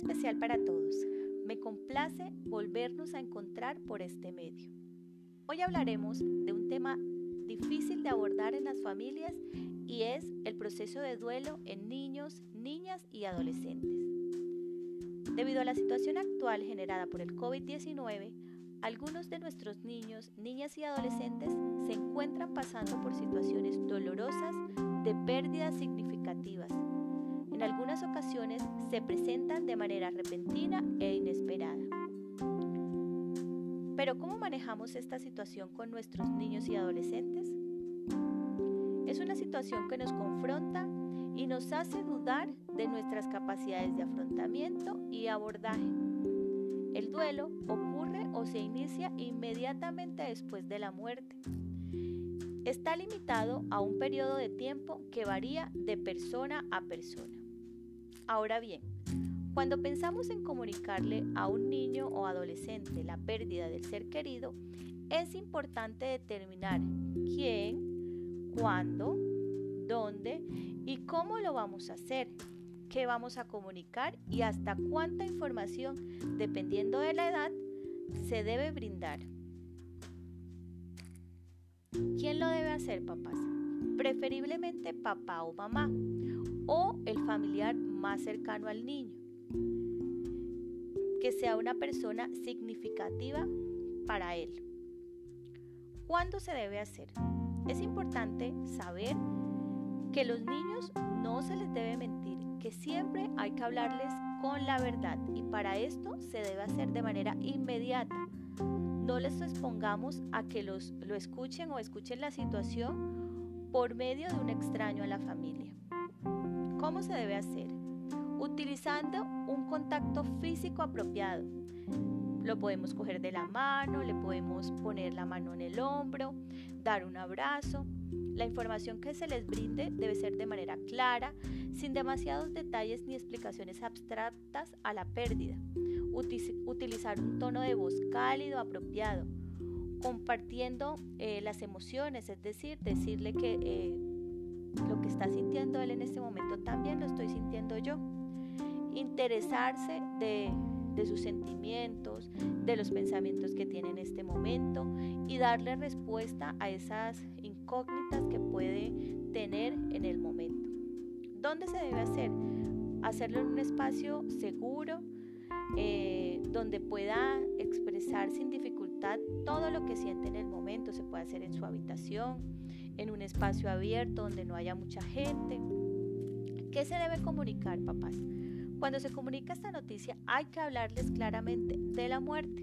especial para todos. Me complace volvernos a encontrar por este medio. Hoy hablaremos de un tema difícil de abordar en las familias y es el proceso de duelo en niños, niñas y adolescentes. Debido a la situación actual generada por el COVID-19, algunos de nuestros niños, niñas y adolescentes se encuentran pasando por situaciones dolorosas de pérdidas significativas en algunas ocasiones se presentan de manera repentina e inesperada. Pero ¿cómo manejamos esta situación con nuestros niños y adolescentes? Es una situación que nos confronta y nos hace dudar de nuestras capacidades de afrontamiento y abordaje. El duelo ocurre o se inicia inmediatamente después de la muerte. Está limitado a un periodo de tiempo que varía de persona a persona. Ahora bien, cuando pensamos en comunicarle a un niño o adolescente la pérdida del ser querido, es importante determinar quién, cuándo, dónde y cómo lo vamos a hacer, qué vamos a comunicar y hasta cuánta información, dependiendo de la edad, se debe brindar. ¿Quién lo debe hacer, papás? Preferiblemente papá o mamá o el familiar más cercano al niño. Que sea una persona significativa para él. ¿Cuándo se debe hacer? Es importante saber que los niños no se les debe mentir, que siempre hay que hablarles con la verdad y para esto se debe hacer de manera inmediata. No les expongamos a que los, lo escuchen o escuchen la situación por medio de un extraño a la familia. ¿Cómo se debe hacer? Utilizando un contacto físico apropiado. Lo podemos coger de la mano, le podemos poner la mano en el hombro, dar un abrazo. La información que se les brinde debe ser de manera clara, sin demasiados detalles ni explicaciones abstractas a la pérdida. Utilizar un tono de voz cálido, apropiado, compartiendo eh, las emociones, es decir, decirle que eh, lo que está sintiendo él en este momento también lo estoy sintiendo yo interesarse de, sus sentimientos, de los pensamientos que tiene en este momento y darle respuesta a esas incógnitas que puede tener en el momento. ¿Dónde se debe hacer? Hacerlo en un espacio seguro, eh, donde pueda expresar sin dificultad todo lo que siente en el momento. Se puede hacer en su habitación, en un espacio abierto donde no haya mucha gente. ¿Qué se debe comunicar, papás? Cuando se comunica esta noticia hay que hablarles claramente de la muerte.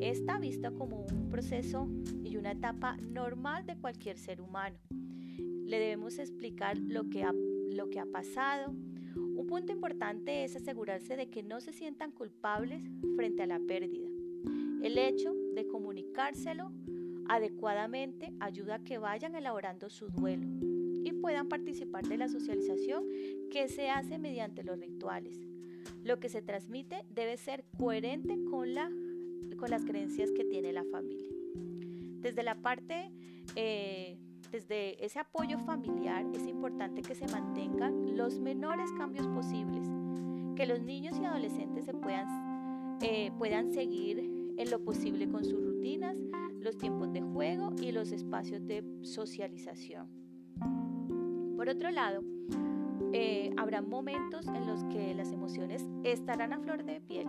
Está vista como un proceso y una etapa normal de cualquier ser humano. Le debemos explicar lo que ha, lo que ha pasado. Un punto importante es asegurarse de que no se sientan culpables frente a la pérdida. El hecho de comunicárselo adecuadamente ayuda a que vayan elaborando su duelo y puedan participar de la socialización que se hace mediante los rituales. Lo que se transmite debe ser coherente con, la, con las creencias que tiene la familia. Desde la parte, eh, desde ese apoyo familiar es importante que se mantengan los menores cambios posibles, que los niños y adolescentes se puedan, eh, puedan seguir en lo posible con sus rutinas, los tiempos de juego y los espacios de socialización. Por otro lado, eh, habrá momentos en los que las emociones estarán a flor de piel.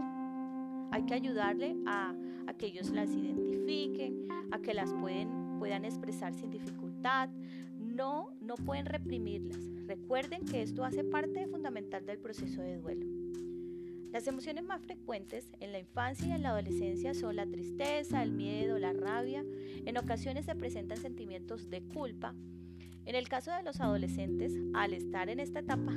Hay que ayudarle a, que ellos las identifiquen, a que las pueden, puedan expresar sin dificultad. No, no pueden reprimirlas. Recuerden que esto hace parte fundamental del proceso de duelo. Las emociones más frecuentes en la infancia y en la adolescencia son la tristeza, el miedo, la rabia. En ocasiones se presentan sentimientos de culpa, en el caso de los adolescentes, al estar en esta etapa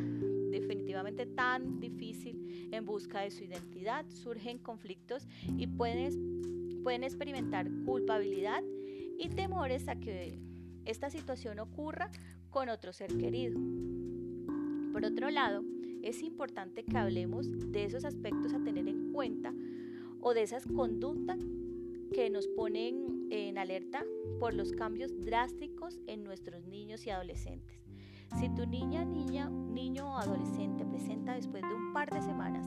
definitivamente tan difícil en busca de su identidad, surgen conflictos y pueden, pueden experimentar culpabilidad y temores a que esta situación ocurra con otro ser querido. Por otro lado, es importante que hablemos de esos aspectos a tener en cuenta o de esas conductas que nos ponen en alerta por los cambios drásticos en nuestros niños y adolescentes. Si tu niña, niña, niño o adolescente presenta después de un par de semanas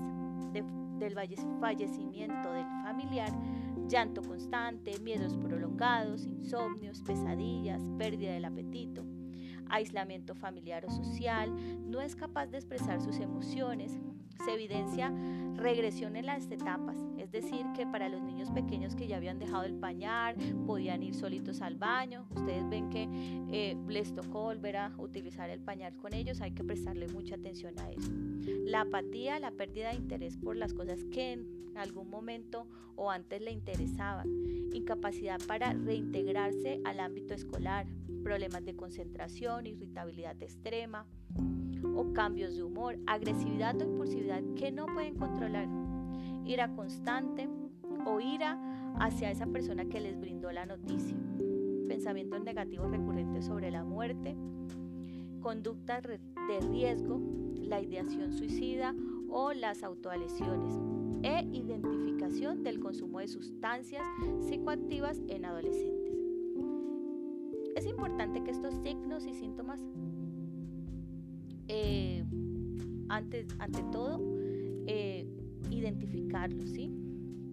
del fallecimiento del familiar, llanto constante, miedos prolongados, insomnios, pesadillas, pérdida del apetito, aislamiento familiar o social, no es capaz de expresar sus emociones, se evidencia regresión en las etapas, es decir, que para los niños pequeños que ya habían dejado el pañal, podían ir solitos al baño, ustedes ven que eh, les tocó volver a utilizar el pañal con ellos, hay que prestarle mucha atención a eso. La apatía, la pérdida de interés por las cosas que en algún momento o antes le interesaban, incapacidad para reintegrarse al ámbito escolar, problemas de concentración, irritabilidad extrema, o cambios de humor, agresividad o impulsividad que no pueden controlar, ira constante o ira hacia esa persona que les brindó la noticia, pensamientos negativos recurrentes sobre la muerte, conductas de riesgo, la ideación suicida o las autolesiones e identificación del consumo de sustancias psicoactivas en adolescentes. Es importante que estos signos y síntomas eh, antes, ante todo, eh, identificarlos, ¿sí?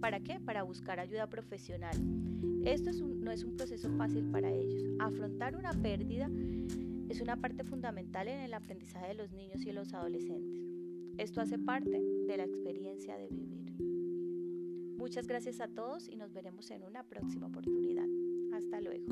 ¿Para qué? Para buscar ayuda profesional. Esto no es un proceso fácil para ellos. Afrontar una pérdida es una parte fundamental en el aprendizaje de los niños y los adolescentes. Esto hace parte de la experiencia de vivir. Muchas gracias a todos y nos veremos en una próxima oportunidad. Hasta luego.